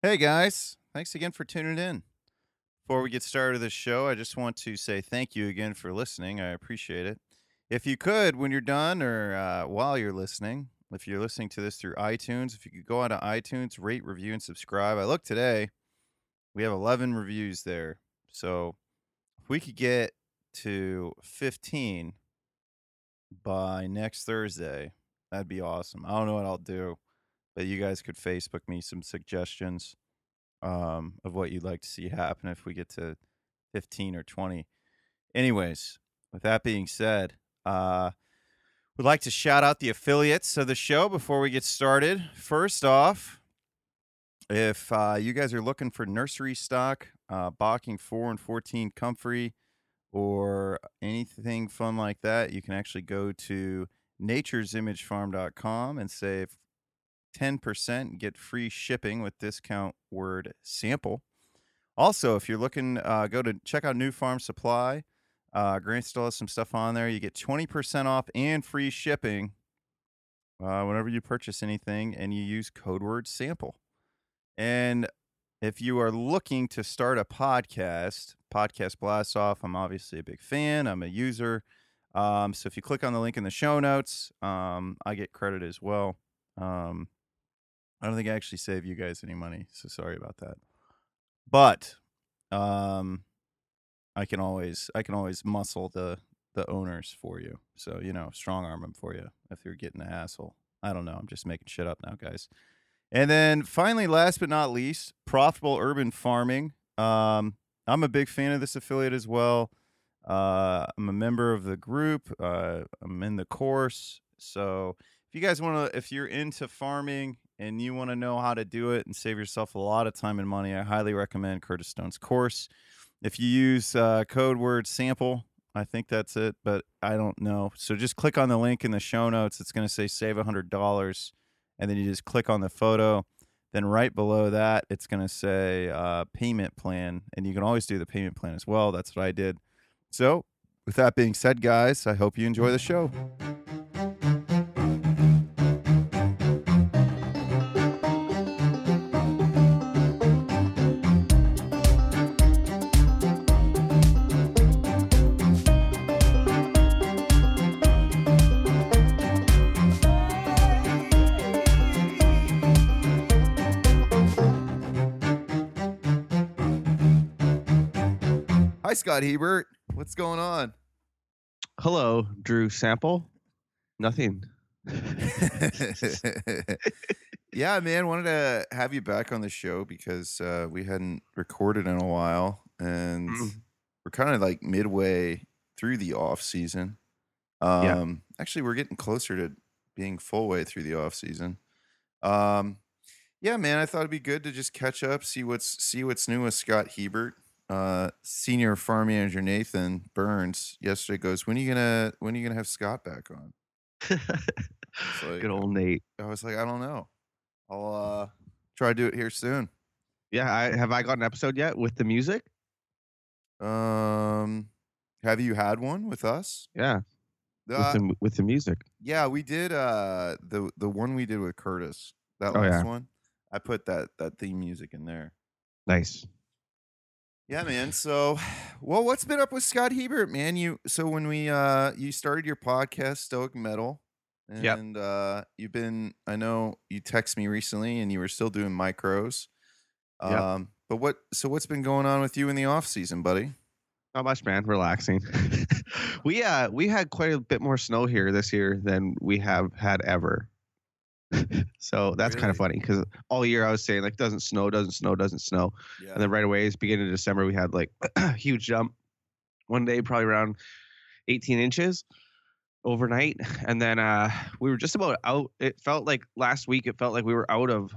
Hey guys, thanks again for tuning in. Before we get started with the show, I just want to say thank you again for listening. I appreciate it. If you could, when you're done or uh, while you're listening, if you're listening to this through iTunes, if you could go onto iTunes, rate, review, and subscribe. I look today, we have 11 reviews there. So if we could get to 15 by next Thursday, that'd be awesome. I don't know what I'll do, but you guys could Facebook me some suggestions um, of what you'd like to see happen if we get to 15 or 20. Anyways, with that being said, uh, would like to shout out the affiliates of the show before we get started. First off, if uh, you guys are looking for nursery stock, uh, Bocking 4 and 14 comfrey, or anything fun like that, you can actually go to naturesimagefarm.com and save 10% get free shipping with discount word sample. Also, if you're looking, uh, go to check out New Farm Supply. Uh, Grant still has some stuff on there. You get 20% off and free shipping uh, whenever you purchase anything and you use code word sample. And if you are looking to start a podcast, Podcast Blast Off, I'm obviously a big fan. I'm a user. Um, so if you click on the link in the show notes, um, I get credit as well. Um, I don't think I actually save you guys any money, so sorry about that. But um, I can always I can always muscle the the owners for you. So you know, strong arm them for you if you're getting a hassle. I don't know. I'm just making shit up now, guys. And then finally, last but not least, profitable urban farming. Um, I'm a big fan of this affiliate as well. Uh, I'm a member of the group. Uh, I'm in the course. So if you guys want to, if you're into farming and you want to know how to do it and save yourself a lot of time and money, I highly recommend Curtis Stone's course. If you use uh, code word sample, I think that's it, but I don't know. So just click on the link in the show notes. It's going to say save $100 and then you just click on the photo. Then right below that, it's going to say uh, payment plan, and you can always do the payment plan as well. That's what I did. So, with that being said, guys, I hope you enjoy the show. Hi, Scott Hebert. What's going on? Hello, Drew Sample. Nothing. yeah, man, wanted to have you back on the show because uh, we hadn't recorded in a while, and Mm. we're kind of like midway through the off season. Um, Yeah. Actually, we're getting closer to being full way through the off season. Um, yeah, man, I thought it'd be good to just catch up, see what's see what's new with Scott Hebert. Uh, senior farm manager Nathan Burns yesterday goes, "When are you gonna when are you gonna have Scott back on?" Like, Good old Nate. I was like, I don't know. I'll uh try to do it here soon. Yeah, I have I got an episode yet with the music? Um, have you had one with us? Yeah, Uh, with the with the music. yeah, we did. Uh, the the one we did with Curtis, that Oh, last yeah. one. I put that that theme music in there. Nice. Yeah, man. So, well, what's been up with Scott Hebert, man? You so when we uh you started your podcast, Stoic Mettle, Yep. and uh you've been. I know you text me recently, and you were still doing micros. Yep. Um, but what? So what's been going on with you in the off season, buddy? Not much, man. Relaxing. we uh we had quite a bit more snow here this year than we have had ever. so that's kind of funny because all year I was saying like doesn't snow, doesn't snow, doesn't snow, Yeah. and then right away, it's beginning of December, we had like a huge jump. One day, probably around 18 inches overnight, and then uh we were just about out. It felt like last week. It felt like we were out of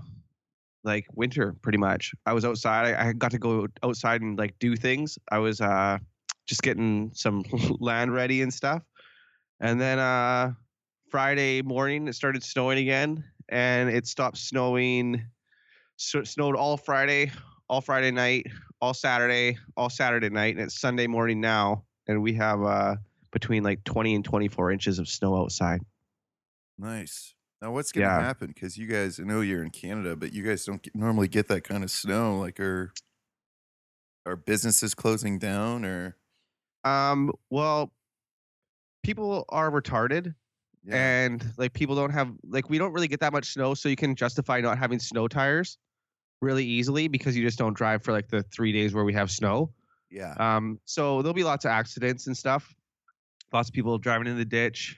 like winter pretty much. I was outside. I, I got to go outside and like do things. I was uh just getting some land ready and stuff. And then uh Friday morning it started snowing again and it stopped snowing so, snowed all Friday, all Friday night, all Saturday, all Saturday night and it's Sunday morning now and we have uh between like 20 and 24 inches of snow outside. Nice. Now, what's going to Yeah. happen? Because you guys, I know you're in Canada, but you guys don't get, normally get that kind of snow. Like, are are businesses closing down or? Um, well, people are retarded Yeah. and like people don't have like we don't really get that much snow, so you can justify not having snow tires really easily because you just don't drive for like the three days where we have snow. yeah. Um, so there'll be lots of accidents and stuff. Lots of people driving in the ditch.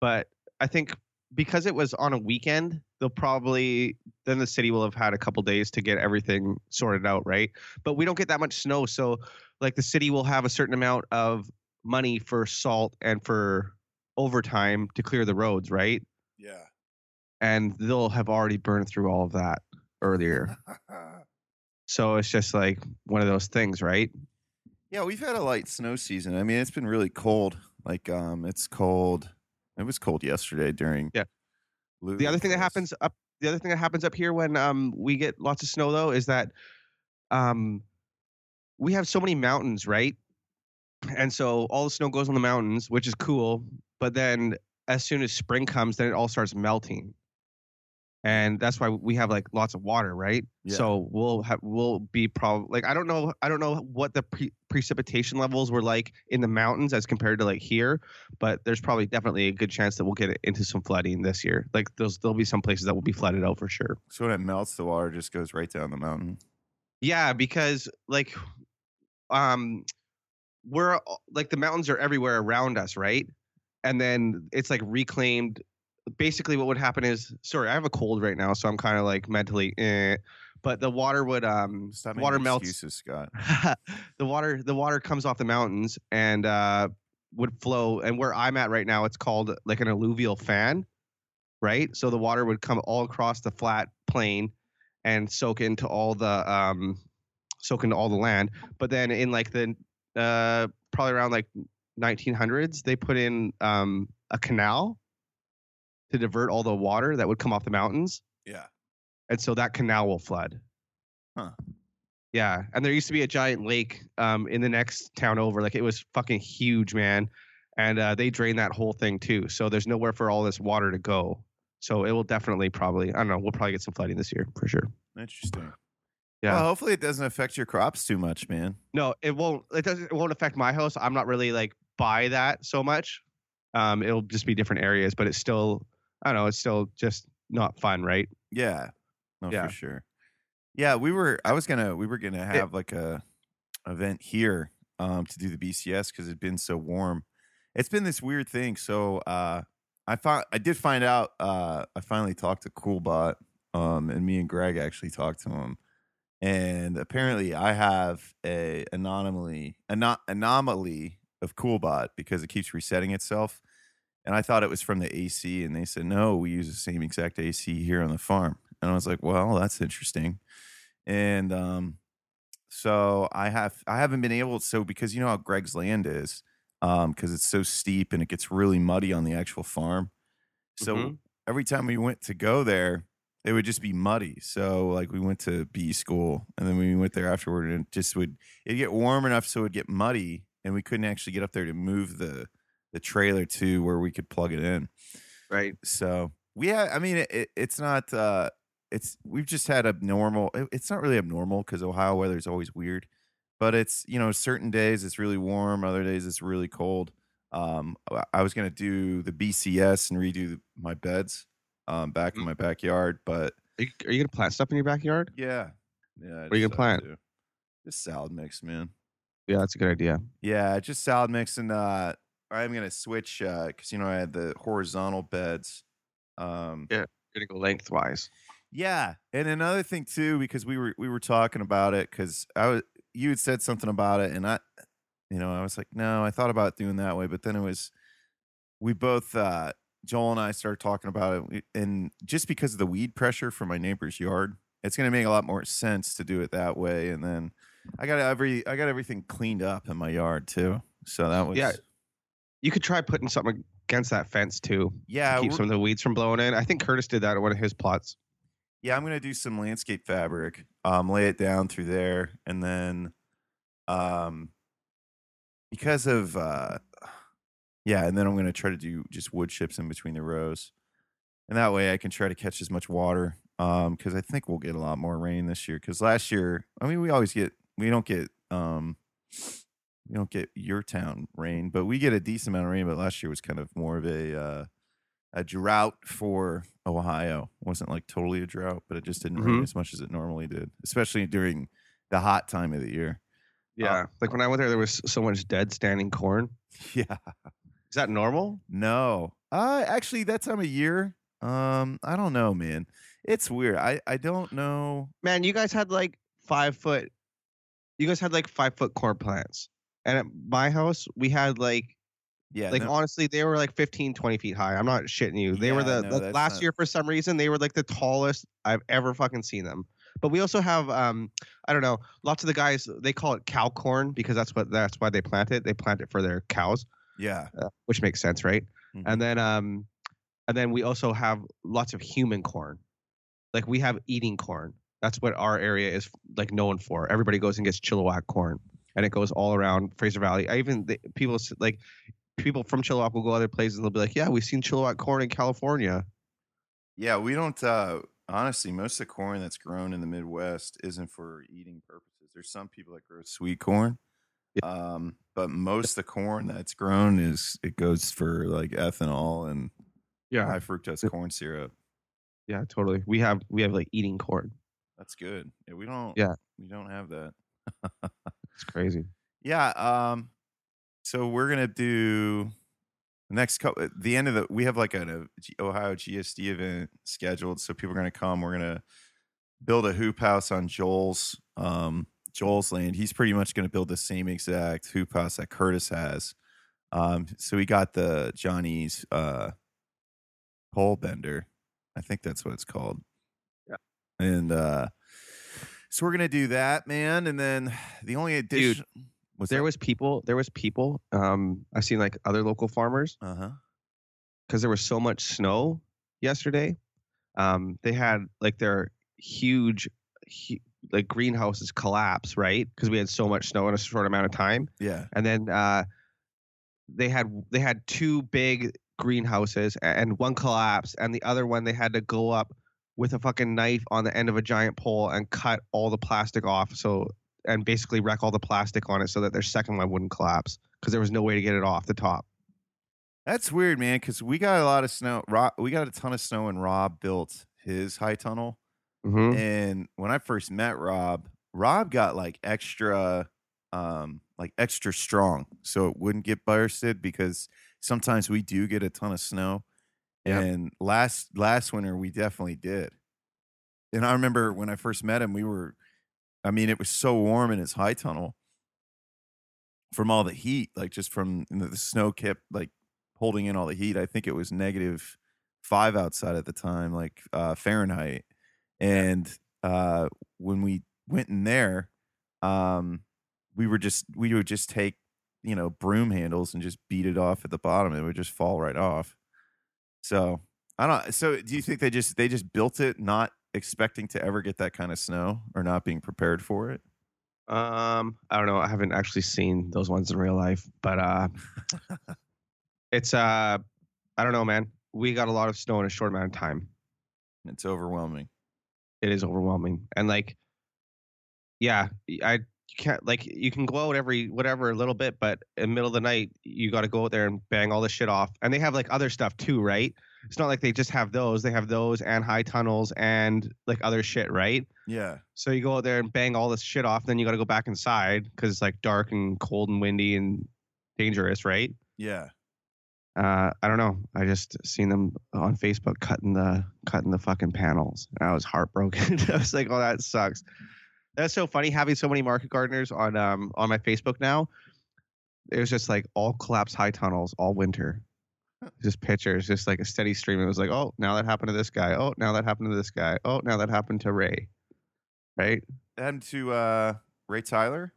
But I think because it was on a weekend, they'll probably then the city will have had a couple days to get everything sorted out, right? But we don't get that much snow, so like the city will have a certain amount of money for salt and for overtime to clear the roads, right? yeah. And they'll have already burned through all of that earlier. So it's just like one of those things, right? yeah, we've had a light snow season. I mean, it's been really cold. Like, um, it's cold. It was cold yesterday during. Yeah. The other thing that happens up the other thing that happens up here when um we get lots of snow though is that um we have so many mountains, right? And so all the snow goes on the mountains, which is cool, but then as soon as spring comes, then it all starts melting. And that's why we have like lots of water, right? Yeah. So we'll have we'll be probably like I don't know I don't know what the pre- precipitation levels were like in the mountains as compared to like here, but there's probably definitely a good chance that we'll get into some flooding this year. Like those, there'll be some places that will be flooded out for sure. So when it melts, the water just goes right down the mountain. Yeah, because like, um, we're like the mountains are everywhere around us, right? And then it's like reclaimed. Basically, what would happen is, sorry, I have a cold right now, so I'm kind of like mentally, eh, but the water would um, Stop water melts. excuses, Scott. the water the water comes off the mountains and uh would flow and where i'm at right now it's called like an alluvial fan right so the water would come all across the flat plain and soak into all the um soak into all the land but then in like the uh probably around like 1900s they put in um a canal to divert all the water that would come off the mountains Yeah. and so that canal will flood. Huh. Yeah, and there used to be a giant lake um, in the next town over. Like it was fucking huge, man, and uh, they drained that whole thing too. So there's nowhere for all this water to go. So it will definitely probably I don't know. We'll probably get some flooding this year for sure. Interesting. Yeah. Well, hopefully it doesn't affect your crops too much, man. No, it won't. It doesn't. It won't affect my house. I'm not really like by that so much. Um, it'll just be different areas, but it's still I don't know. It's still just not fun, right? Yeah. No, Yeah. for sure. Yeah, we were I was gonna we were gonna have like a event here um to do the BCS because it'd been so warm. It's been this weird thing. So uh I found I did find out uh I finally talked to Coolbot. Um and me and Greg actually talked to him. And apparently I have a anomaly ano- anomaly of Coolbot because it keeps resetting itself. And I thought it was from the AC, and they said, no, we use the same exact AC here on the farm. And I was like, well, that's interesting. And um, so I have I haven't been able to, so because you know how Greg's land is, um, because it's so steep and it gets really muddy on the actual farm. So Mhm. every time we went to go there, it would just be muddy. So like we went to B school and then we went there afterward and it just would it'd get warm enough so it'd get muddy and we couldn't actually get up there to move the the trailer to where we could plug it in. Right. So we have, I mean, it, it, it's not, uh, it's, we've just had abnormal, it- it's not really abnormal because Ohio weather is always weird, but it's, you know, certain days it's really warm, other days it's really cold. Um, I- was going to do the BCS and redo my beds, um, back in Mm. my backyard, but Are you, are you gonna plant stuff in your backyard? yeah. Yeah. I What are you gonna plant? Just salad mix, man. Yeah, that's a good idea. Yeah, just salad mix and uh I'm gonna switch uh because you know I had the horizontal beds. Um Yeah. Gonna go lengthwise. yeah, and another thing too, because we were we were talking about it because I was you had said something about it and I you know, I was like, no, I thought about doing that way, but then it was we both uh Joel and I started talking about it and just because of the weed pressure from my neighbor's yard, it's gonna make a lot more sense to do it that way. And then I got every I got everything cleaned up in my yard too. So that was Yeah, You could try putting something against that fence too. Yeah, to keep some of the weeds from blowing in. I think Curtis did that at one of his plots. Yeah, I'm gonna do some landscape fabric. Um, lay it down through there, and then, um, because of uh, yeah, and then I'm gonna try to do just wood chips in between the rows, and that way I can try to catch as much water. Um, because I think we'll get a lot more rain this year. Because last year, I mean, we always get we don't get um we don't get your town rain, but we get a decent amount of rain. But last year was kind of more of a uh, a drought for Ohio. It wasn't like totally a drought, but it just didn't rain Mhm. as much as it normally did, especially during the hot time of the year. Yeah. like when I went there, there was so much dead standing corn. Yeah. Is that normal? No. Uh actually that time of year, um, I don't know, man. It's weird. I I don't know. Man, you guys had like five foot. You guys had like five foot corn plants, and at my house we had like Yeah. like no- honestly they were like 15 20 feet high i'm not shitting you they were the no, that's last not- year for some reason they were like the tallest i've ever fucking seen them but we also have um i don't know lots of the guys they call it cow corn because that's what that's why they plant it they plant it for their cows yeah. uh, which makes sense right Mhm. and then um and then we also have lots of human corn like we have eating corn that's what our area is like known for. Everybody goes and gets chilliwack corn and it goes all around fraser valley. I even the, people like people from chilliwack will go other places and they'll be like yeah we've seen chilliwack corn in california. Yeah, we don't uh honestly most of the corn that's grown in the Midwest isn't for eating purposes. There's some people that grow sweet corn. Um, but most of the corn that's grown is it goes for like ethanol and yeah. high fructose corn syrup. yeah totally. We have we have like eating corn That's good. Yeah, we don't Yeah. we don't have that. it's crazy Yeah. Um. So we're gonna do the next couple. The end of the we have like an Ohio GSD event scheduled, so people are gonna come. We're gonna build a hoop house on Joel's um Joel's land. He's pretty much gonna build the same exact hoop house that Curtis has. Um. So we got the Johnny's uh pole bender. I think that's what it's called. And uh so we're gonna do that, man. And then the only addition was there was people there was people um i've seen like other local farmers uh huh. because there was so much snow yesterday. Um, they had like their huge, hu- like greenhouses collapse, right? Because we had so much snow in a short amount of time, Yeah. and then uh, they had they had two big greenhouses, and one collapsed, and the other one they had to go up with a fucking knife on the end of a giant pole and cut all the plastic off, so and basically wreck all the plastic on it so that their second one wouldn't collapse because there was no way to get it off the top. That's weird, man, because we got a lot of snow. Rob, we got a ton of snow and Rob built his high tunnel. Mm-hmm. And when I first met Rob, Rob got like extra, um, like extra strong, so it wouldn't get bursted because sometimes we do get a ton of snow. Yep. And last last winter we definitely did. And I remember when I first met him, we were, I mean, it was so warm in his high tunnel from all the heat, like just from the the snow kept like holding in all the heat. I think it was negative five outside at the time, like uh, Fahrenheit. And uh, when we went in there, um, we were just we would just take you know broom handles and just beat it off at the bottom. It would just fall right off. So I don't. So do you think they just they just built it not expecting to ever get that kind of snow or not being prepared for it? Um, I don't know. I haven't actually seen those ones in real life, but uh, it's uh, I don't know, man. We got a lot of snow in a short amount of time. It's overwhelming. It is overwhelming, and like, yeah, I can't like you can go out every whatever a little bit, but in the middle of the night you got to go out there and bang all this shit off. And they have like other stuff too, right? It's not like they just have those. They have those and high tunnels and like other shit, right? Yeah. So you go out there and bang all this shit off, then you got to go back inside because it's like dark and cold and windy and dangerous, right? Yeah. Uh, I don't know. I just seen them on Facebook cutting the cutting the fucking panels, and I was heartbroken. I was like, "Oh, that sucks." That's so funny having so many market gardeners on um on my Facebook now. It was just like all collapsed high tunnels all winter. Just pictures, just like a steady stream. It was like, oh, now that happened to this guy. Oh, now that happened to this guy. Oh, now that happened to Ray. Right? Happened to uh, Ray Tyler.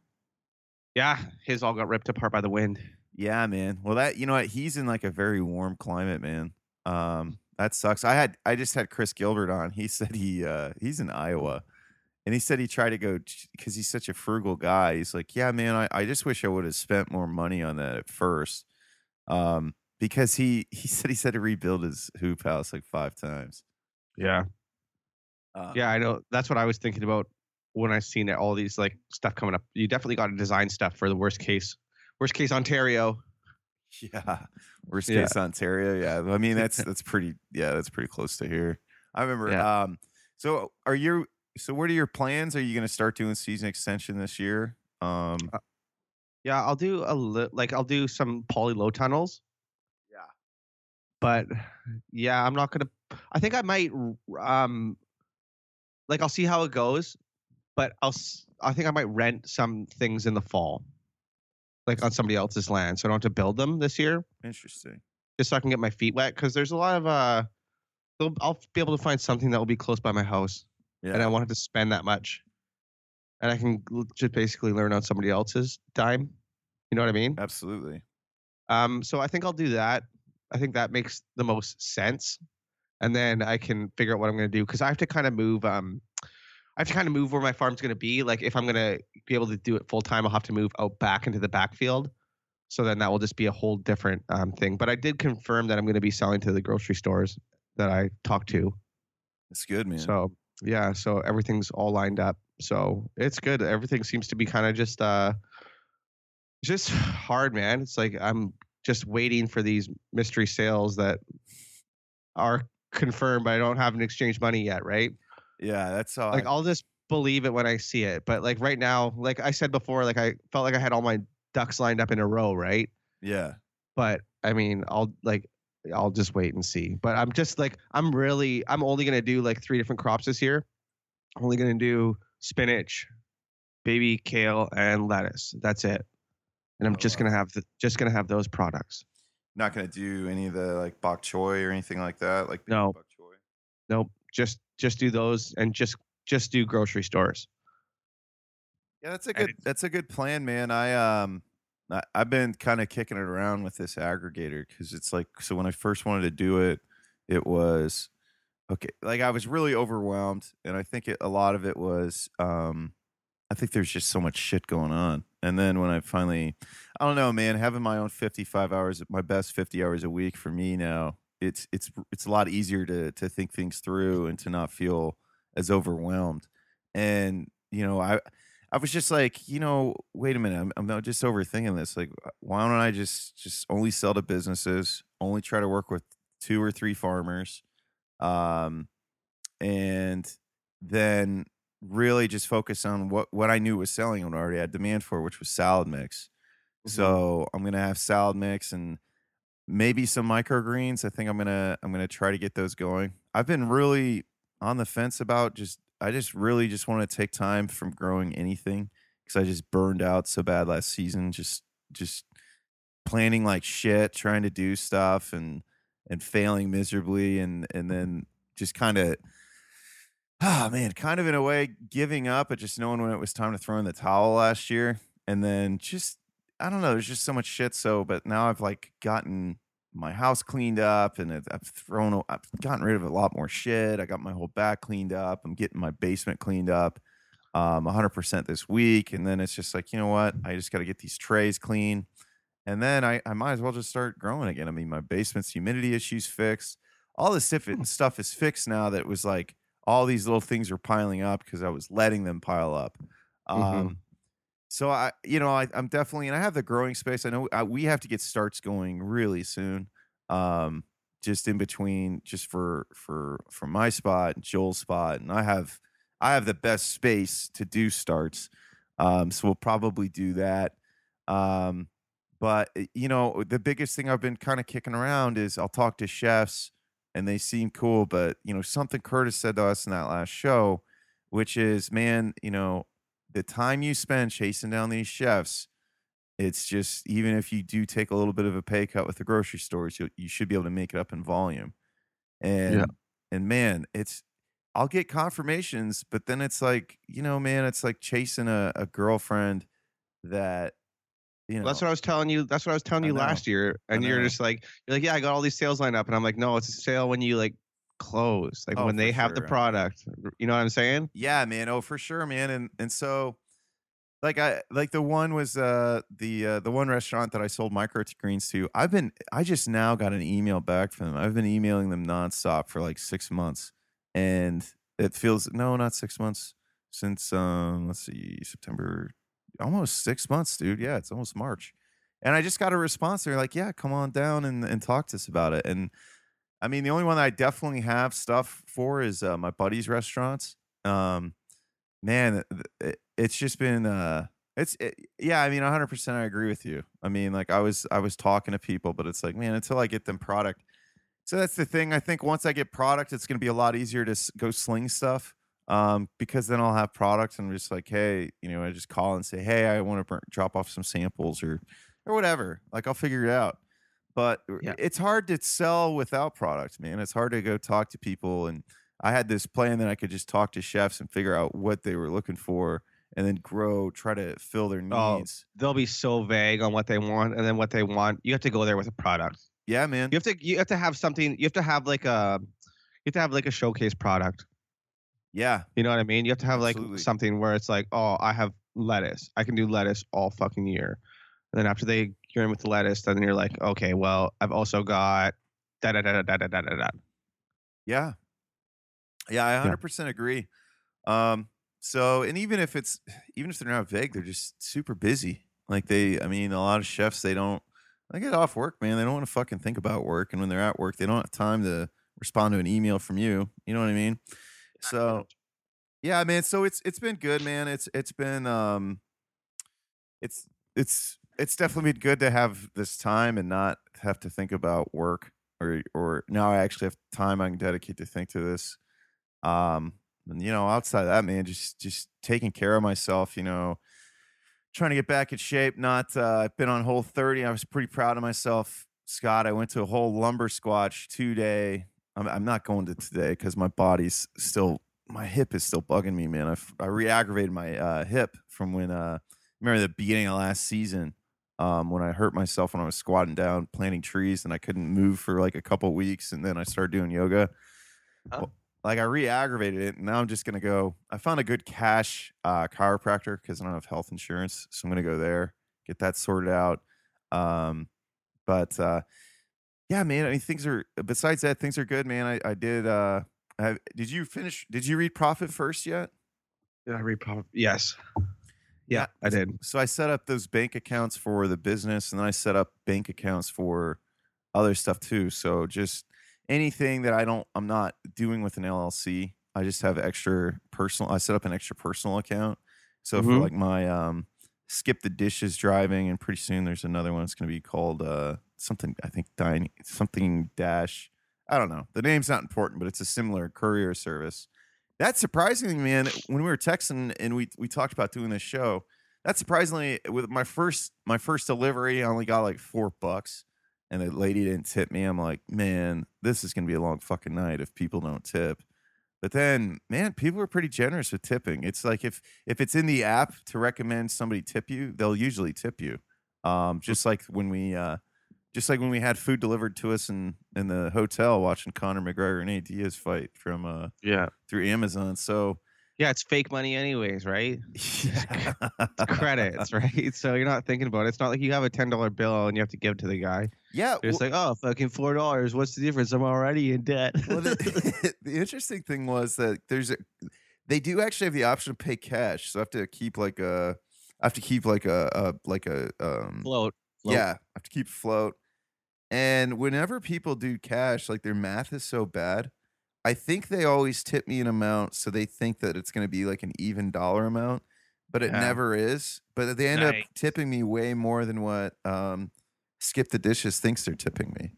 Yeah, his all got ripped apart by the wind. Yeah, man. Well, that you know what? He's in like a very warm climate, man. Um, that sucks. I had I just had Chris Gilbert on. He said he uh he's in Iowa, and he said he tried to go because he's such a frugal guy. He's like, yeah, man. I I just wish I would have spent more money on that at first. Um, because he he said he said to rebuild his hoop house like five times. Yeah. Uh, Yeah, I know. That's what I was thinking about when I seen all these like stuff coming up. You definitely got to design stuff for the worst case. Worst case Ontario. Yeah. Worst Yeah. case Ontario. Yeah. I mean that's that's pretty yeah, that's pretty close to here. I remember Yeah. um so are you so what are your plans? Are you gonna start doing season extension this year? Um Uh, Yeah, I'll do a li- like I'll do some poly low tunnels, yeah. but yeah, I'm not gonna. I think I might um like I'll see how it goes, but I'll I think I might rent some things in the fall, like on somebody else's land, so I don't have to build them this year, Interesting. just so I can get my feet wet. Because there's a lot of uh, I'll be able to find something that will be close by my house. Yeah. and I wanted to spend that much, and I can just basically learn on somebody else's dime. You know what I mean? Absolutely. Um, so I think I'll do that. I think that makes the most sense, and then I can figure out what I'm going to do because I have to kind of move. Um, I have to kind of move where my farm's going to be. Like if I'm going to be able to do it full time, I'll have to move out back into the backfield. So then that will just be a whole different um, thing. But I did confirm that I'm going to be selling to the grocery stores that I talked to. It's good, man. So yeah, so everything's all lined up. So it's good. Everything seems to be kind of just uh just hard, man. It's like I'm just waiting for these mystery sales that are confirmed, but I don't have an exchange money yet, right? yeah, that's how Like I, I'll just believe it when I see it. But like right now, like I said before, like I felt like I had all my ducks lined up in a row, right? yeah. but I mean, I'll like I'll just wait and see. But I'm just like I'm really I'm only gonna do like three different crops this year. I'm only gonna do spinach, baby kale, and lettuce. That's it. And I'm Oh, just wow. gonna have the, just gonna have those products. Not gonna do any of the like bok choy or anything like that. Like No. bok choy. Nope. Just just do those and just just do grocery stores. Yeah, that's a good that's a good plan, man. I um I've been kind of kicking it around with this aggregator because it's like so when I first wanted to do it, it was okay. Like I was really overwhelmed, and I think it, a lot of it was um I think there's just so much shit going on. And then when I finally, I don't know, man, having my own 55 hours, my best 50 hours a week for me now, it's it's it's a lot easier to to think things through and to not feel as overwhelmed. And you know, I I was just like, you know, wait a minute, I'm, I'm not just overthinking this. Like, why don't I just just only sell to businesses, only try to work with two or three farmers, um, and then really just focus on what what I knew was selling and already had demand for, which was salad mix. So I'm gonna have salad mix and maybe some microgreens. I think I'm gonna I'm gonna try to get those going. I've been really on the fence about just I just really just want to take time from growing anything because I just burned out so bad last season. Just just planning like shit, trying to do stuff and and failing miserably and and then just kind of ah man, kind of in a way giving up, but just knowing when it was time to throw in the towel last year. And then just I don't know, there's just so much shit. So, but now I've like gotten my house cleaned up and I've thrown, I've gotten rid of a lot more shit. I got my whole back cleaned up. I'm getting my basement cleaned up um, 100% this week. And then it's just like, you know what? I just got to get these trays clean. And then I, I might as well just start growing again. I mean, my basement's humidity issues fixed. All this stuff, stuff is fixed now that was like all these little things are piling up because I was letting them pile up. Um, Mhm. So I, you know, I, I'm definitely, and I have the growing space. I know I, we have to get starts going really soon. Um, just in between, just for for for my spot, and Joel's spot, and I have I have the best space to do starts. Um, so we'll probably do that. Um, but uh, you know, the biggest thing I've been kind of kicking around is I'll talk to chefs and they seem cool, but you know, something Curtis said to us in that last show, which is, man, you know, the time you spend chasing down these chefs, it's just even if you do take a little bit of a pay cut with the grocery stores, you you should be able to make it up in volume. And and man, it's I'll get confirmations, but then it's like, you know, man, it's like chasing a, a girlfriend that you know That's what I was telling you. That's what I was telling I you know. last year, and you're just like, you're like, yeah, I got all these sales lined up, and I'm like, no, it's a sale when you like close, like Oh, when they have the product. You know what I'm saying? Yeah, man. Oh, for sure, man. And and so like I like the one was uh the uh, the one restaurant that I sold microgreens to. I've been I just now got an email back from them. I've been emailing them nonstop for like six months, and it feels no, not six months since um let's see September, almost six months, dude. Yeah, it's almost March, and I just got a response. They're like, yeah, come on down and and talk to us about it. And I mean, the only one I definitely have stuff for is uh, my buddy's restaurants. Um, man, it, it's just been uh it's it, yeah, I mean 100% I agree with you. I mean, like I was I was talking to people, but it's like, man, until I get them product. So that's the thing. I think once I get product, it's going to be a lot easier to go sling stuff. Um, because then I'll have products and I'm just like, hey, you know, I just call and say, hey, I want to drop off some samples or or whatever. Like I'll figure it out. But Yeah. it's hard to sell without product, man. It's hard to go talk to people and I had this plan that I could just talk to chefs and figure out what they were looking for and then grow, try to fill their Oh. needs. They'll be so vague on what they want, and then what they want. You have to go there with a product. Yeah, man. You have to you have to have something. You have to have like a you have to have like a showcase product. Yeah. You know what I mean? You have to have like Absolutely. something where it's like, oh, I have lettuce. I can do lettuce all fucking year. And then after they you're in with the lettuce, then you're like, okay, well, I've also got da da da da da da da da. Yeah. Yeah, I 100% agree. Um, so, and even if it's, even if they're not vague, they're just super busy. Like they, I mean, a lot of chefs, they don't, they get off work, man. They don't want to fucking think about work. And when they're at work, they don't have time to respond to an email from you. You know what I mean? So, yeah, man. So it's it's been good, man. It's it's been um, it's it's it's definitely been good to have this time and not have to think about work or or now I actually have time I can dedicate to think to this. Um, and you know, outside of that, man, just just taking care of myself. You know, trying to get back in shape. Not uh, I've been on Whole30. I was pretty proud of myself, Scott. I went to a whole lumber squatch two day. I'm, I'm not going to today because my body's still my hip is still bugging me, man. I I re-aggravated my uh, hip from when uh, remember the beginning of last season um, when I hurt myself when I was squatting down planting trees and I couldn't move for like a couple weeks, and then I started doing yoga. Huh? Well, like I re-aggravated it, and now I'm just gonna go. I found a good cash uh, chiropractor because I don't have health insurance, so I'm gonna go there get that sorted out. Um, but uh, yeah, man. I mean, things are. Besides that, things are good, man. I, I did. Uh, I, did you finish? Did you read Profit First yet? Did I read Profit? Yes. Yeah, I did. So I set up those bank accounts for the business, and then I set up bank accounts for other stuff too. So just anything that I don't, I'm not doing with an LLC. I just have extra personal. I set up an extra personal account. So for Mhm. like my um, skip the dishes driving, and pretty soon there's another one. It's going to be called uh, something. I think dining something dash. I don't know. The name's not important, but it's a similar courier service. That's surprisingly, man. When we were texting and we we talked about doing this show, that surprisingly with my first my first delivery, I only got like four bucks, and the lady didn't tip me. I'm like, man, this is gonna be a long fucking night if people don't tip. But then, man, people are pretty generous with tipping. It's like if if it's in the app to recommend somebody tip you, they'll usually tip you. Um, just like when we uh, just like when we had food delivered to us in in the hotel watching Conor McGregor and Nate Diaz fight from uh Yeah. through Amazon. So Yeah, it's fake money anyways, right? yeah. Credits, right? So you're not thinking about it. It's not like you have a ten dollar bill and you have to give it to the guy. yeah. You're like, oh, fucking four dollars. What's the difference? I'm already in debt. well, the, the interesting thing was that there's a they do actually have the option to pay cash, so I have to keep like a I have to keep like a, a like a um float. float. yeah I have to keep afloat. And whenever people do cash, like their math is so bad. I think they always tip me an amount, so they think that it's going to be like an even dollar amount, but it Yeah. never is. But they end up tipping me way more than what um, Skip the Dishes thinks they're tipping me.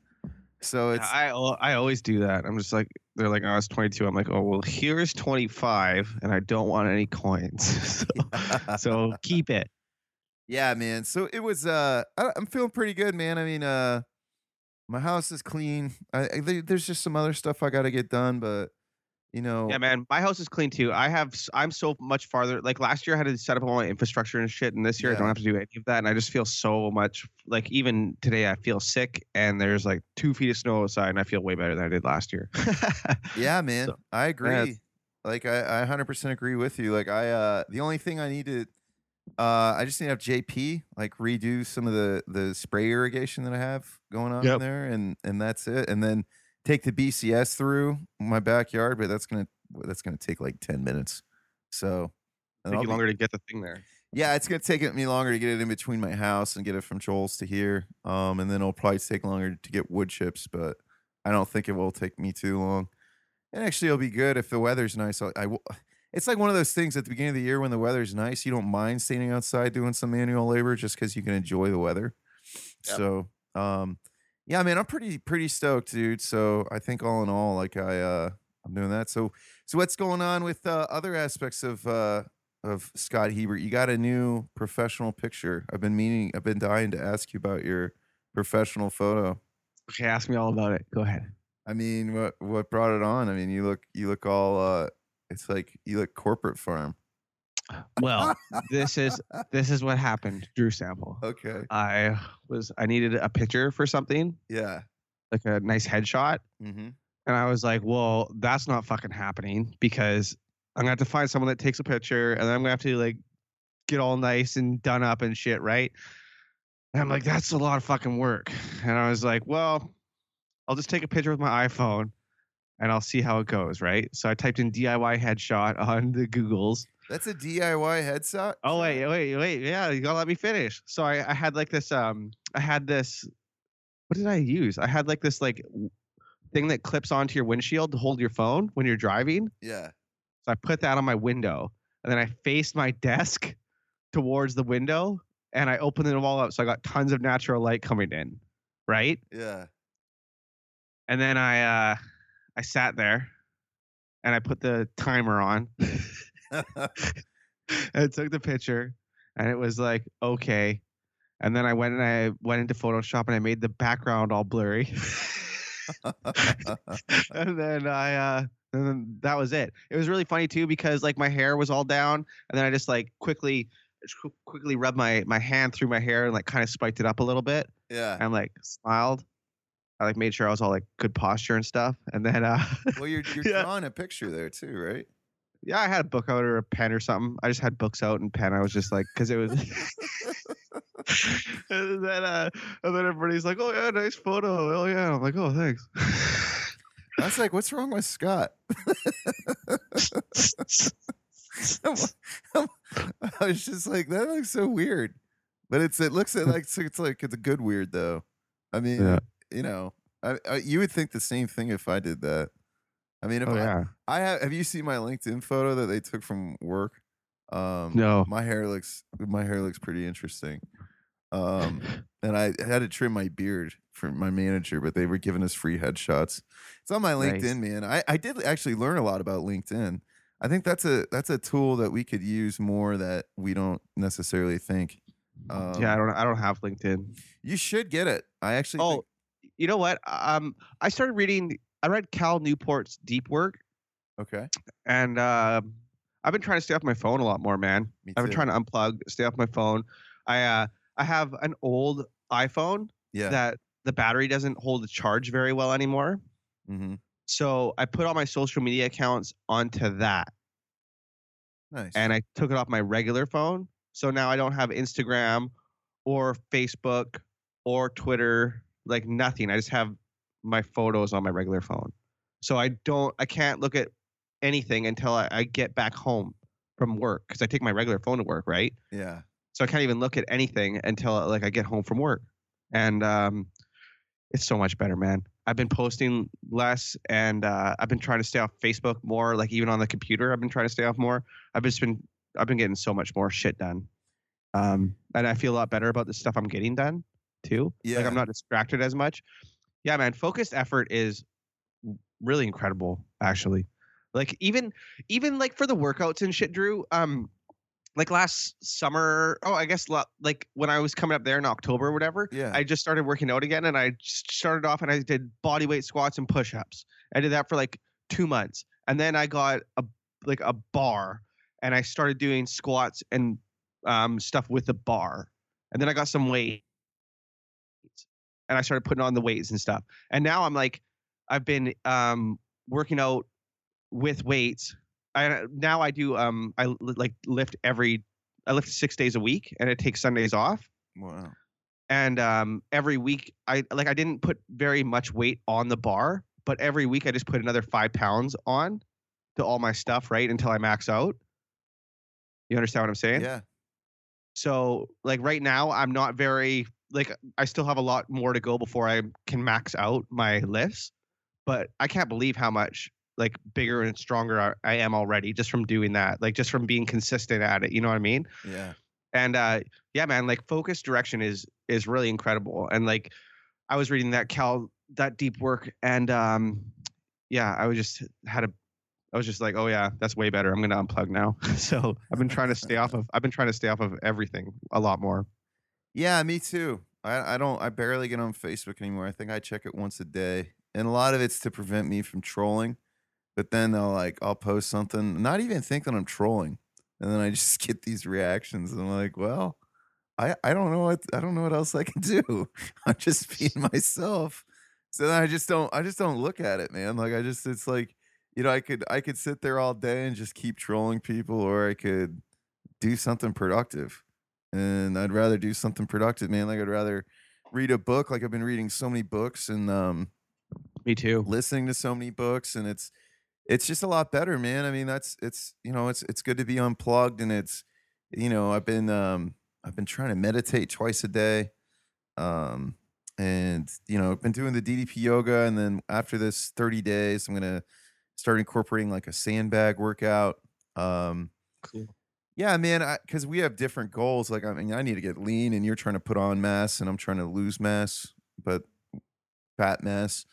So it's I I always do that. I'm just like they're like, oh, it's 22. I'm like, oh well, here's 25, and I don't want any coins, so, so keep it. Yeah, man. So it was. Uh, I, I'm feeling pretty good, man. I mean, uh, my house is clean. I, I there's just some other stuff I got to get done, but you know, Yeah, man, my house is clean too. I have I'm so much farther. Like last year, I had to set up all my infrastructure and shit, and this year I don't have to do any of that. And I just feel so much like even today I feel sick, and there's like two feet of snow outside, and I feel way better than I did last year. yeah, man. So, I agree. it's- like I, I 100% agree with you. Like I, uh, the only thing I need to Uh, I just need to have JP like redo some of the the spray irrigation that I have going on in Yep. there, and and that's it. And then take the BCS through my backyard, but that's gonna that's gonna take like ten minutes. So Take you be- longer to get the thing there. yeah, it's gonna take me longer to get it in between my house and get it from Joel's to here. Um, and then it'll probably take longer to get wood chips, but I don't think it will take me too long. And actually, it'll be good if the weather's nice. I, I will. It's like one of those things at the beginning of the year when the weather's nice, you don't mind standing outside doing some manual labor just because you can enjoy the weather. Yep. So, um, yeah, man, I'm pretty pretty stoked, dude. So I think all in all, like I uh, I'm doing that. So so what's going on with uh, other aspects of uh, of Scott Hebert? You got a new professional picture. I've been meaning, I've been dying to ask you about your professional photo. Okay, ask me all about it. Go ahead. I mean, what what brought it on? I mean, you look you look all uh it's like you look corporate farm. Well, this is this is what happened, Drew Sample. Okay. I was I needed a picture for something, Yeah. like a nice headshot. Mm-hmm. And I was like, well, that's not fucking happening because I'm gonna have to find someone that takes a picture and then I'm gonna have to like get all nice and done up and shit, right? And I'm like, that's a lot of fucking work. And I was like, well, I'll just take a picture with my iPhone and I'll see how it goes, right? So I typed in DIY headshot on the Googles. That's a DIY headset. Oh wait, wait, wait, yeah, you gotta let me finish. So I, I had like this um I had this what did I use? I had like this like thing that clips onto your windshield to hold your phone when you're driving. Yeah. So I put that on my window and then I faced my desk towards the window and I opened them all up. So I got tons of natural light coming in. Right. Yeah. And then I uh I sat there and I put the timer on and I took the picture and it was like, okay. And then I went and I went into Photoshop and I made the background all blurry. and then I uh and then that was it. It was really funny too because like my hair was all down and then I just like quickly just qu- quickly rubbed my my hand through my hair and like kind of spiked it up a little bit yeah. and like smiled. I like made sure I was all like good posture and stuff. And then uh Well, you're you're Yeah. drawing a picture there too, right? yeah, I had a book out or a pen or something. I just had books out and pen. I was just like, because it was. and then, uh, and then everybody's like, "Oh yeah, nice photo. Oh yeah." I'm like, "Oh, thanks." I was like, what's wrong with Scott? I was just like, that looks so weird. But it's it looks like it's like it's a good weird though. I mean, Yeah. You know, I, I you would think the same thing if I did that. I mean, if oh I, yeah. I have have you seen my LinkedIn photo that they took from work? Um No. my hair looks my hair looks pretty interesting. Um and I had to trim my beard for my manager, but they were giving us free headshots. It's on my Nice. LinkedIn, man. I, I did actually learn a lot about LinkedIn. I think that's a that's a tool that we could use more that we don't necessarily think. Um, yeah, I don't. I don't have LinkedIn. you should get it. I actually Oh, you know what? Um, I started reading. I read Cal Newport's Deep Work, okay. and uh, I've been trying to stay off my phone a lot more, man. Me I've been trying to unplug, stay off my phone. I uh, I have an old iPhone yeah. that the battery doesn't hold a charge very well anymore. mm-hmm. So I put all my social media accounts onto that Nice. and I took it off my regular phone. So now I don't have Instagram or Facebook or Twitter, like nothing. I just have my photos on my regular phone. So I don't, I can't look at anything until I, I get back home from work because I take my regular phone to work, right? yeah. So I can't even look at anything until like I get home from work. And um, it's so much better, man. I've been posting less and uh, I've been trying to stay off Facebook more, like even on the computer, I've been trying to stay off more. I've just been I've been getting so much more shit done. Um, and I feel a lot better about the stuff I'm getting done too. Yeah. Like I'm not distracted as much. Yeah, man, focused effort is really incredible, actually. Like even even like for the workouts and shit, Drew. Um, like last summer. Oh, I guess like when I was coming up there in October or whatever. Yeah. I just started working out again, and I started off and I did body weight squats and push ups. I did that for like two months, and then I got a like a bar, and I started doing squats and um, stuff with the bar, and then I got some weight, and I started putting on the weights and stuff. And now I'm like, I've been um, working out with weights. I now I do um I like lift every I lift six days a week, and it takes Sundays off. Wow. And um, every week, I like I didn't put very much weight on the bar, but every week I just put another five pounds on to all my stuff, right, until I max out. You understand what I'm saying? Yeah. So like right now, I'm not very like I still have a lot more to go before I can max out my lifts, but I can't believe how much like bigger and stronger I, I am already just from doing that, like just from being consistent at it. You know what I mean? Yeah. And uh, yeah, man, like focus direction is is really incredible. And like I was reading that Cal that deep work, and um, yeah, I was just had a I was just like, oh yeah, that's way better. I'm gonna unplug now. so I've been trying to stay off of I've been trying to stay off of everything a lot more. Yeah, me too. I, I don't I barely get on Facebook anymore. I think I check it once a day. And a lot of it's to prevent me from trolling. But then they'll like I'll post something, not even think that I'm trolling. And then I just get these reactions. And I'm like, well, I, I don't know what I don't know what else I can do. I'm just being myself. So then I just don't I just don't look at it, man. Like I just it's like, you know, I could I could sit there all day and just keep trolling people, or I could do something productive and I'd rather do something productive, man. Like I'd rather read a book. Like I've been reading so many books and um, Me too. listening to so many books, and it's it's just a lot better, man. I mean, that's it's you know it's it's good to be unplugged, and it's you know I've been um I've been trying to meditate twice a day, um, and you know I've been doing the DDP yoga, and then after this thirty days, I'm gonna start incorporating like a sandbag workout. Um, Cool. Yeah, man, because we have different goals. Like, I mean, I need to get lean, and you're trying to put on mass, and I'm trying to lose mass, but fat mass.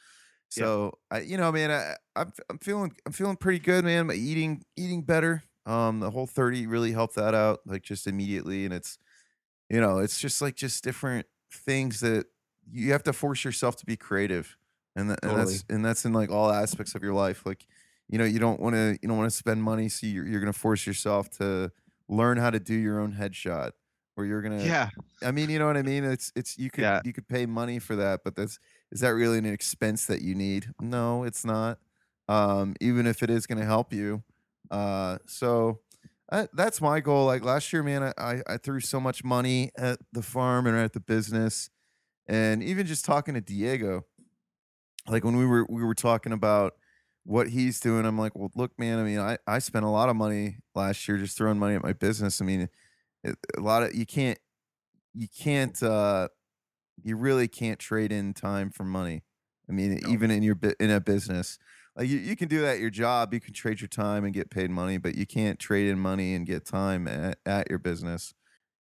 Yeah. So, I, you know, man, I, I'm I'm feeling I'm feeling pretty good, man. My eating eating better. Um, the Whole30 really helped that out, like just immediately, and it's, you know, it's just like just different things that you have to force yourself to be creative, and, and Totally. that's and that's in like all aspects of your life. Like, you know, you don't want to you don't want to spend money, so you're you're gonna force yourself to learn how to do your own headshot or you're gonna Yeah. i mean you know what i mean it's it's you could Yeah. you could pay money for that but that's is that really an expense that you need no it's not um even if it is gonna help you uh so uh, that's my goal like last year man I, I i threw so much money at the farm and at the business and even just talking to diego like when we were we were talking about what he's doing i'm like well look man i mean i i spent a lot of money last year just throwing money at my business. I mean it, a lot of you can't you can't uh you really can't trade in time for money. I mean No. even in your in a business. Like you, you can do that at your job you can trade your time and get paid money but you can't trade in money and get time at, at your business.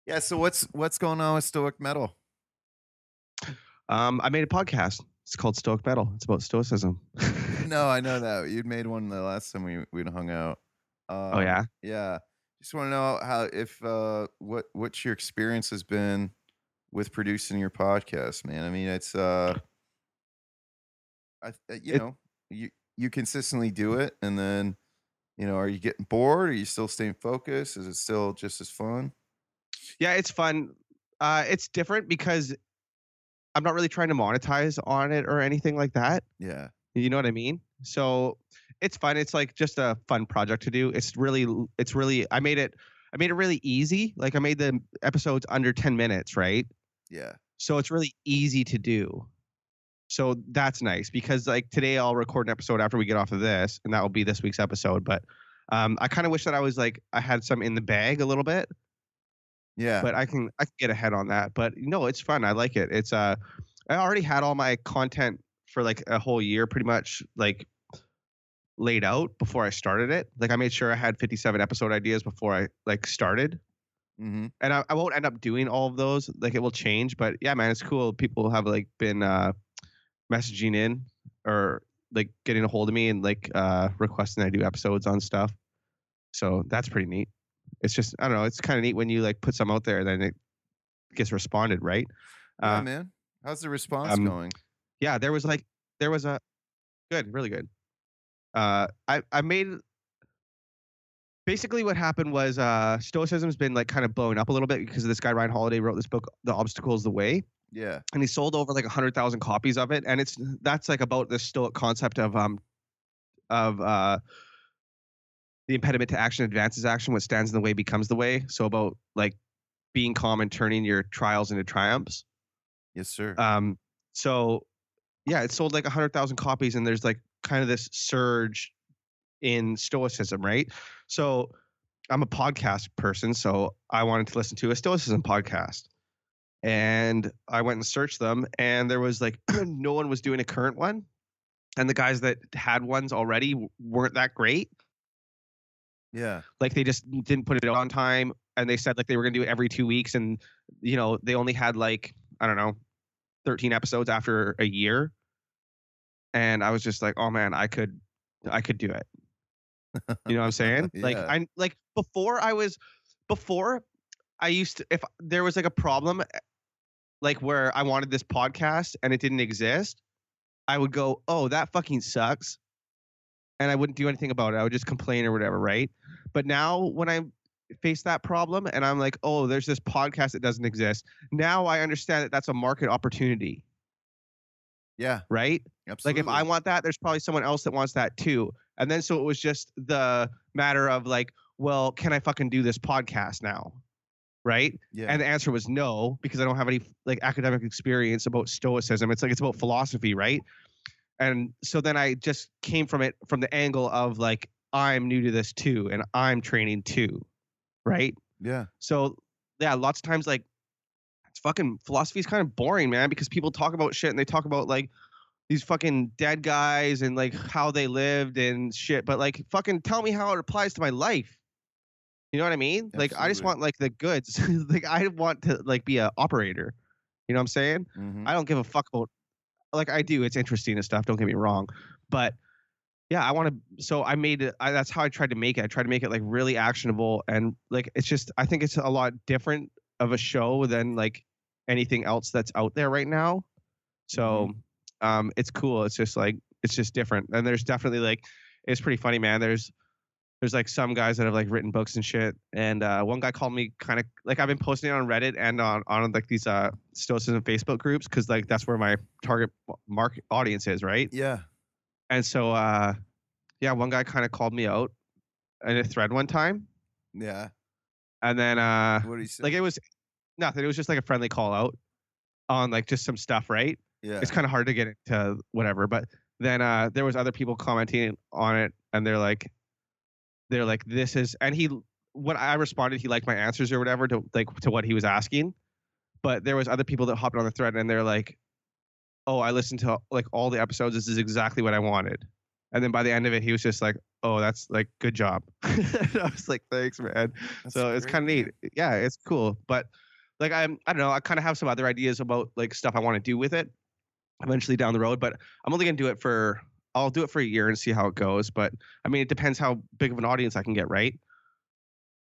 Yeah so what's what's going on with Stoic Mettle? Um, I made a podcast. It's called Stoic Mettle. It's about stoicism. no i know that you'd made one the last time we we hung out um, oh yeah. Yeah. Just want to know how if uh what what your experience has been with producing your podcast, man. I mean, it's uh I you It- know, you you consistently do it and then you know, are you getting bored? Are you still staying focused? Is it still just as fun? Yeah, it's fun. Uh, it's different because I'm not really trying to monetize on it or anything like that. Yeah. You know what I mean? So it's fun. It's like just a fun project to do. It's really, it's really. I made it. I made it really easy. Like I made the episodes under 10 minutes, right? Yeah. So it's really easy to do. So that's nice because like today I'll record an episode after we get off of this, and that will be this week's episode. But um, I kind of wish that I was like I had some in the bag a little bit, Yeah. but I can I can get ahead on that. But no, it's fun. I like it. It's uh, I already had all my content for like a whole year, pretty much like laid out before I started it. Like I made sure I had 57 episode ideas before I like started mm-hmm. and I, I won't end up doing all of those. Like it will change, but yeah, man, it's cool. People have like been uh, messaging in or like getting a hold of me and like uh, requesting I do episodes on stuff. So that's pretty neat. It's just I don't know. It's kind of neat when you like put some out there, and then it gets responded, right? yeah, Uh, man. How's the response um, going? yeah, there was like there was a good, really good. Uh, I I made basically what happened was uh, stoicism's been like kind of blowing up a little bit because of this guy Ryan Holiday wrote this book, The Obstacle Is the Way, Yeah. and he sold over like a hundred thousand copies of it, and it's that's like about the stoic concept of um of uh the impediment to action advances action. What stands in the way becomes the way. So about like being calm and turning your trials into triumphs. Yes, sir. Um, so yeah, it sold like a hundred thousand copies, and there's like kind of this surge in stoicism, right? So I'm a podcast person, so I wanted to listen to a stoicism podcast. And I went and searched them, and there was like no one was doing a current one. And the guys that had ones already weren't that great. Yeah. Like they just didn't put it on time. And they said like they were gonna do it every two weeks. And you know, they only had like, I don't know, 13 episodes after a year. And I was just like, oh man, I could I could do it. You know what I'm saying? Like Yeah. I like before I was before I used to if there was like a problem eh, like where I wanted this podcast and it didn't exist, I would go, "Oh, that fucking sucks." And I wouldn't do anything about it. I would just complain or whatever, right? But now when I face that problem and I'm like, "Oh, there's this podcast that doesn't exist." Now I understand that that's a market opportunity, Yeah. right? Absolutely. Like if I want that, there's probably someone else that wants that too. And then so it was just the matter of like, well, can I fucking do this podcast now? Right? yeah. And the answer was no, because I don't have any like academic experience about stoicism. It's like it's about philosophy, right? And so then I just came from it from the angle of like I'm new to this too, and I'm training too, right? yeah. So yeah, lots of times like it's fucking philosophy is kind of boring, man, because people talk about shit and they talk about like these fucking dead guys and like how they lived and shit, but like fucking tell me how it applies to my life. You know what I mean? Like I just want like the goods. like I want to like be a operator. You know what I'm saying? Mhm. I don't give a fuck about like I do. It's interesting and stuff. Don't get me wrong, but yeah, I want to. So I made it. I, that's how I tried to make it. I tried to make it like really actionable and like it's just. I think it's a lot different of a show than like anything else that's out there right now. So um, it's cool. It's just like it's just different. And there's definitely like it's pretty funny, man. There's there's like some guys that have like written books and shit. And uh, one guy called me kind of like I've been posting it on Reddit and on on like these uh stoicism Facebook groups because like that's where my target market audience is, right? Yeah. And so uh yeah, one guy kind of called me out in a thread one time. Yeah. And then uh What do you say? like it was nothing. It was just like a friendly call out on like just some stuff, right? yeah. it's kind of hard to get into whatever but then uh there was other people commenting on it and they're like they're like this is and he when i responded he liked my answers or whatever to like to what he was asking but there was other people that hopped on the thread and they're like oh i listened to like all the episodes. This is exactly what i wanted and then by the end of it he was just like oh that's like good job. I was like thanks man. That's so it's kind of neat. Yeah it's cool but like i'm i don't know i kind of have some other ideas about like stuff i want to do with it eventually down the road but i'm only going to do it for i'll do it for a year and see how it goes but i mean it depends how big of an audience i can get right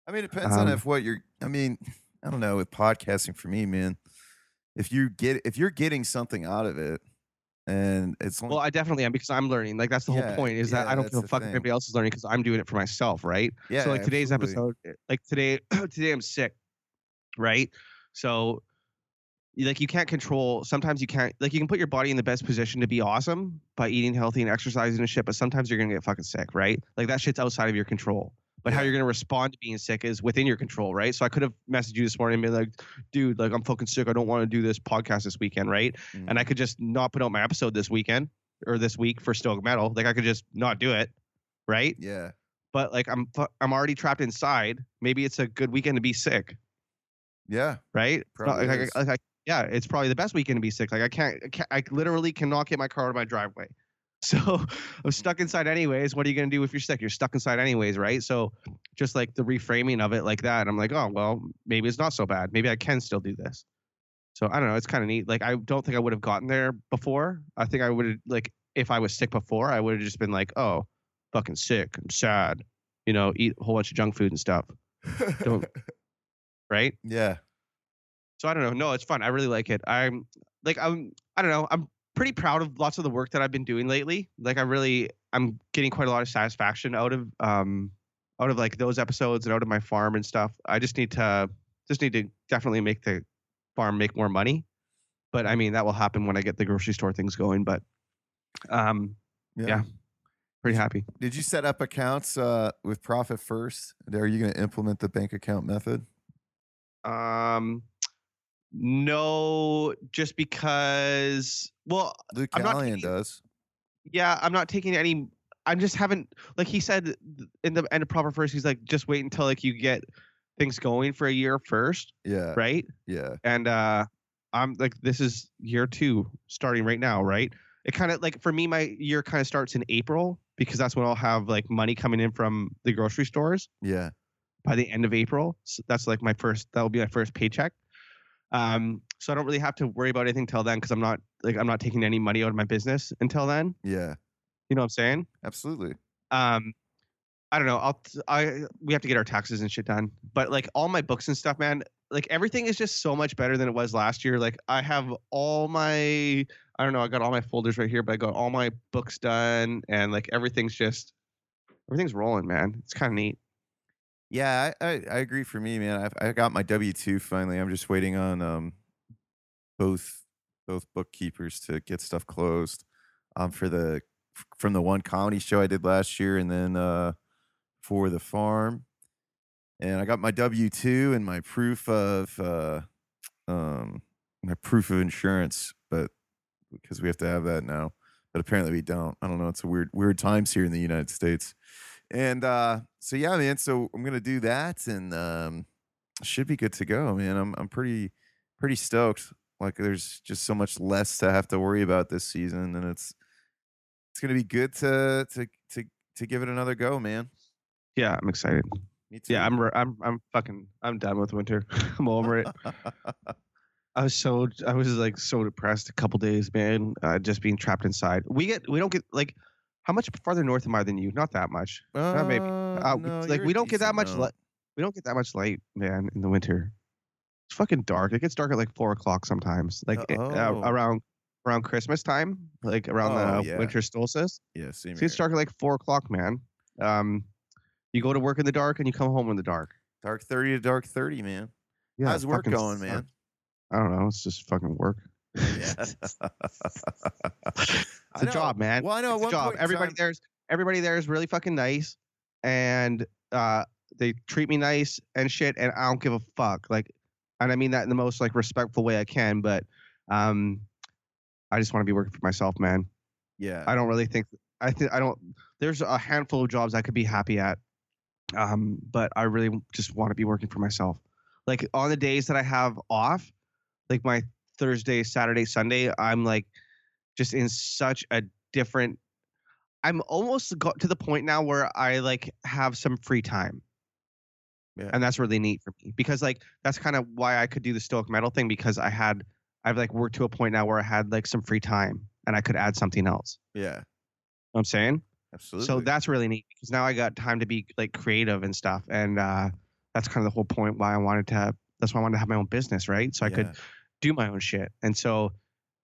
I mean, it depends on Um, if what you're. I mean, I don't know with podcasting for me, man. If you get if you're getting something out of it, and it's well i definitely am because i'm learning like that's the Yeah, whole point is that i don't give a fuck if anybody else is learning because i'm doing it for myself right yeah, so like today's absolutely. episode like today today i'm sick right so like you can't control sometimes you can't like you can put your body in the best position to be awesome by eating healthy and exercising and shit but sometimes you're gonna get fucking sick right like that shit's outside of your control but how you're gonna respond to being sick is within your control right so i could have messaged you this morning and been like dude like i'm fucking sick i don't want to do this podcast this weekend right and I Mhm. could just not put out my episode this weekend or this week for Stoic Mettle. Like I could just not do it, right? yeah, But like I'm I'm already trapped inside. Maybe it's a good weekend to be sick, yeah, right? Probably like, is. like I- yeah, it's probably the best weekend to be sick. Like I can't, I, can't, I literally cannot get my car out of my driveway. So I'm stuck inside anyways. What are you gonna do if you're sick? You're stuck inside anyways, right? So just like the reframing of it like that, I'm like, oh well, maybe it's not so bad. Maybe I can still do this. So I don't know. It's kind of neat. Like I don't think I would have gotten there before. I think I would have like if I was sick before, I would have just been like, oh, fucking sick. I'm sad. You know, eat a whole bunch of junk food and stuff. Don't- Right. yeah, So I don't know. No, it's fun. I really like it. I'm like I'm I don't know. I'm pretty proud of lots of the work that I've been doing lately. Like I really I'm getting quite a lot of satisfaction out of um out of like those episodes and out of my farm and stuff. I just need to just need to definitely make the farm make more money. But I mean that will happen when I get the grocery store things going. But um yeah. Yeah. pretty happy. Did you set up accounts uh, with Profit First? Are you going to implement the bank account method? Um, no, just because. Well, Luke I'm Callahan taking- does. yeah, I'm not taking any. I'm just haven't like he said in the end of Profit First. He's like, just wait until like you get things going for a year first, Yeah, right? yeah, And uh I'm like, this is year two starting right now, right? It kind of like for me, my year kind of starts in April because that's when I'll have like money coming in from the grocery stores yeah, by the end of April. So that's like my first. That will be my first paycheck. Um, so I don't really have to worry about anything till then because I'm not like I'm not taking any money out of my business until then. yeah. You know what I'm saying? Absolutely. um i don't know i'll i we have to get our taxes and shit done but like all my books and stuff man like everything is just so much better than it was last year like i have all my i don't know i got all my folders right here but i got all my books done and like everything's just everything's rolling man it's kind of neat Yeah, I, I, I agree. For me, man, I've, I got my W two finally. I'm just waiting on um both both bookkeepers to get stuff closed. Um, for the from the one comedy show I did last year, and then uh for the farm, and I got my W two and my proof of uh um my proof of insurance, but because we have to have that now, but apparently we don't. I don't know. It's a weird weird times here in the United States. And uh so yeah, man. So I'm gonna do that, and um, should be good to go, man. I'm I'm pretty pretty stoked. Like there's just so much less to have to worry about this season, and it's it's gonna be good to to to to give it another go, man. yeah i'm excited Me too. yeah i'm re- i'm i'm fucking i'm done with winter i'm over it I was so I was like so depressed a couple days, man. Uh, just being trapped inside. We get we don't get like how much farther north am I than you? Not that much. uh, maybe. Uh, no, like we don't get that much light. We don't get that much light, man, in the winter. It's fucking dark. It gets dark at like four o'clock sometimes, like Uh, it- oh. uh, around around Christmas time, like around Oh, the yeah. winter solstice. Yeah, same It gets here. dark at like four o'clock, man. Um, you go to work in the dark and you come home in the dark. Dark thirty to dark thirty, man. Yeah, How's work going, sucks. man? I don't know. It's just fucking work. It's a job, man. Well, I know. it's a job. Everybody time- there's everybody there is really fucking nice, and uh, they treat me nice and shit, and I don't give a fuck. Like, and I mean that in the most like respectful way I can, but um, I just want to be working for myself, man. Yeah. I don't really think I think I don't. There's a handful of jobs I could be happy at, um, but I really just want to be working for myself. Like on the days that I have off, like my Thursday, Saturday, Sunday, I'm like just in such a different. I'm almost got to the point now where I like have some free time. Yeah. And that's really neat for me because like that's kind of why I could do the Stoic Mettle thing because I had I've like worked to a point now where I had like some free time and I could add something else. yeah. You know what I'm saying? Absolutely. So that's really neat because now I got time to be like creative and stuff. And uh that's kind of the whole point why I wanted to that's why I wanted to have my own business, right? So I could Yeah. Do my own shit. And so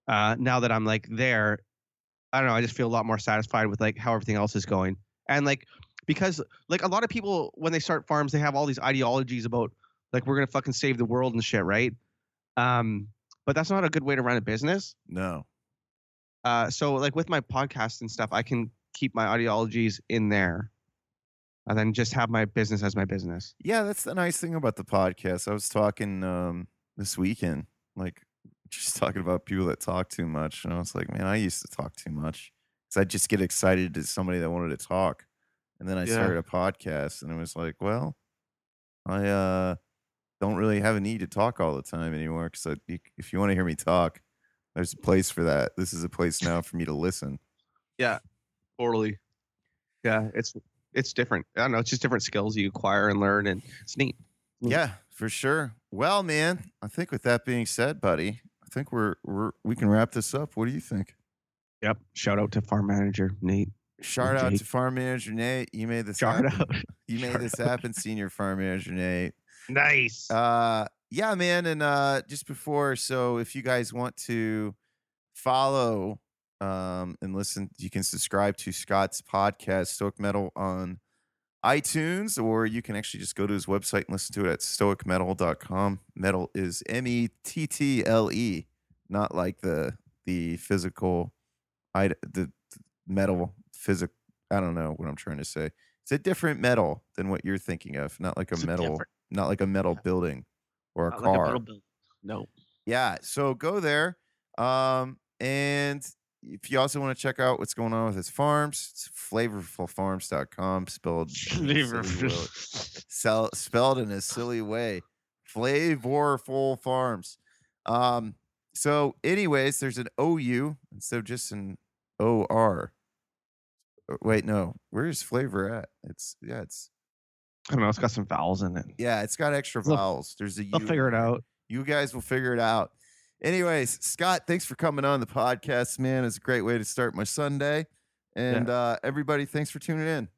uh now that I'm like there, I don't know, I just feel a lot more satisfied with like how everything else is going. And like because like a lot of people when they start farms, they have all these ideologies about like we're gonna fucking save the world and shit, right? Um, but that's not a good way to run a business. No. Uh, so like with my podcast and stuff, I can keep my ideologies in there, and then just have my business as my business. Yeah, that's the nice thing about the podcast. I was talking um this weekend, like just talking about people that talk too much, and I was like, man, I used to talk too much because I just get excited to somebody that wanted to talk, and then I Yeah. started a podcast, and it was like, well, I uh don't really have a need to talk all the time anymore because if you want to hear me talk, there's a place for that. This is a place now for me to listen. Yeah, totally. Yeah, it's it's different. I don't know. It's just different skills you acquire and learn, and it's neat. Yeah, for sure. Well, man, I think with that being said, buddy, I think we're we're we can wrap this up. What do you think? Yep. Shout out to farm manager Nate. Shout out Jake. to farm manager Nate. You made this Shout happen. out. You made Shout this out. happen, senior farm manager Nate. Nice. Uh yeah, man. And uh just before, so if you guys want to follow um and listen, you can subscribe to Scott's podcast, Stoic Mettle, on iTunes, or you can actually just go to his website and listen to it at stoicmettle.com. Mettle is M-E-T-T-L-E, not like the the physical ite- the metal physic I don't know what I'm trying to say. It's a different metal than what you're thinking of. Not like a It's metal, different. not like a metal building or a Not like a car. metal building. No. yeah so go there um and if you also want to check out what's going on with his farms it's flavorfulfarms.com spelled in a silly way- sell, spelled in a silly way flavorful farms um so anyways there's an ou instead of just an or Uh, wait no where's flavor at it's yeah it's I don't know. It's got some vowels in it. yeah it's got extra vowels there's a They'll figure it out. You guys will figure it out. Anyways, Scott, thanks for coming on the podcast, man. It's a great way to start my Sunday. And uh, everybody, thanks for tuning in.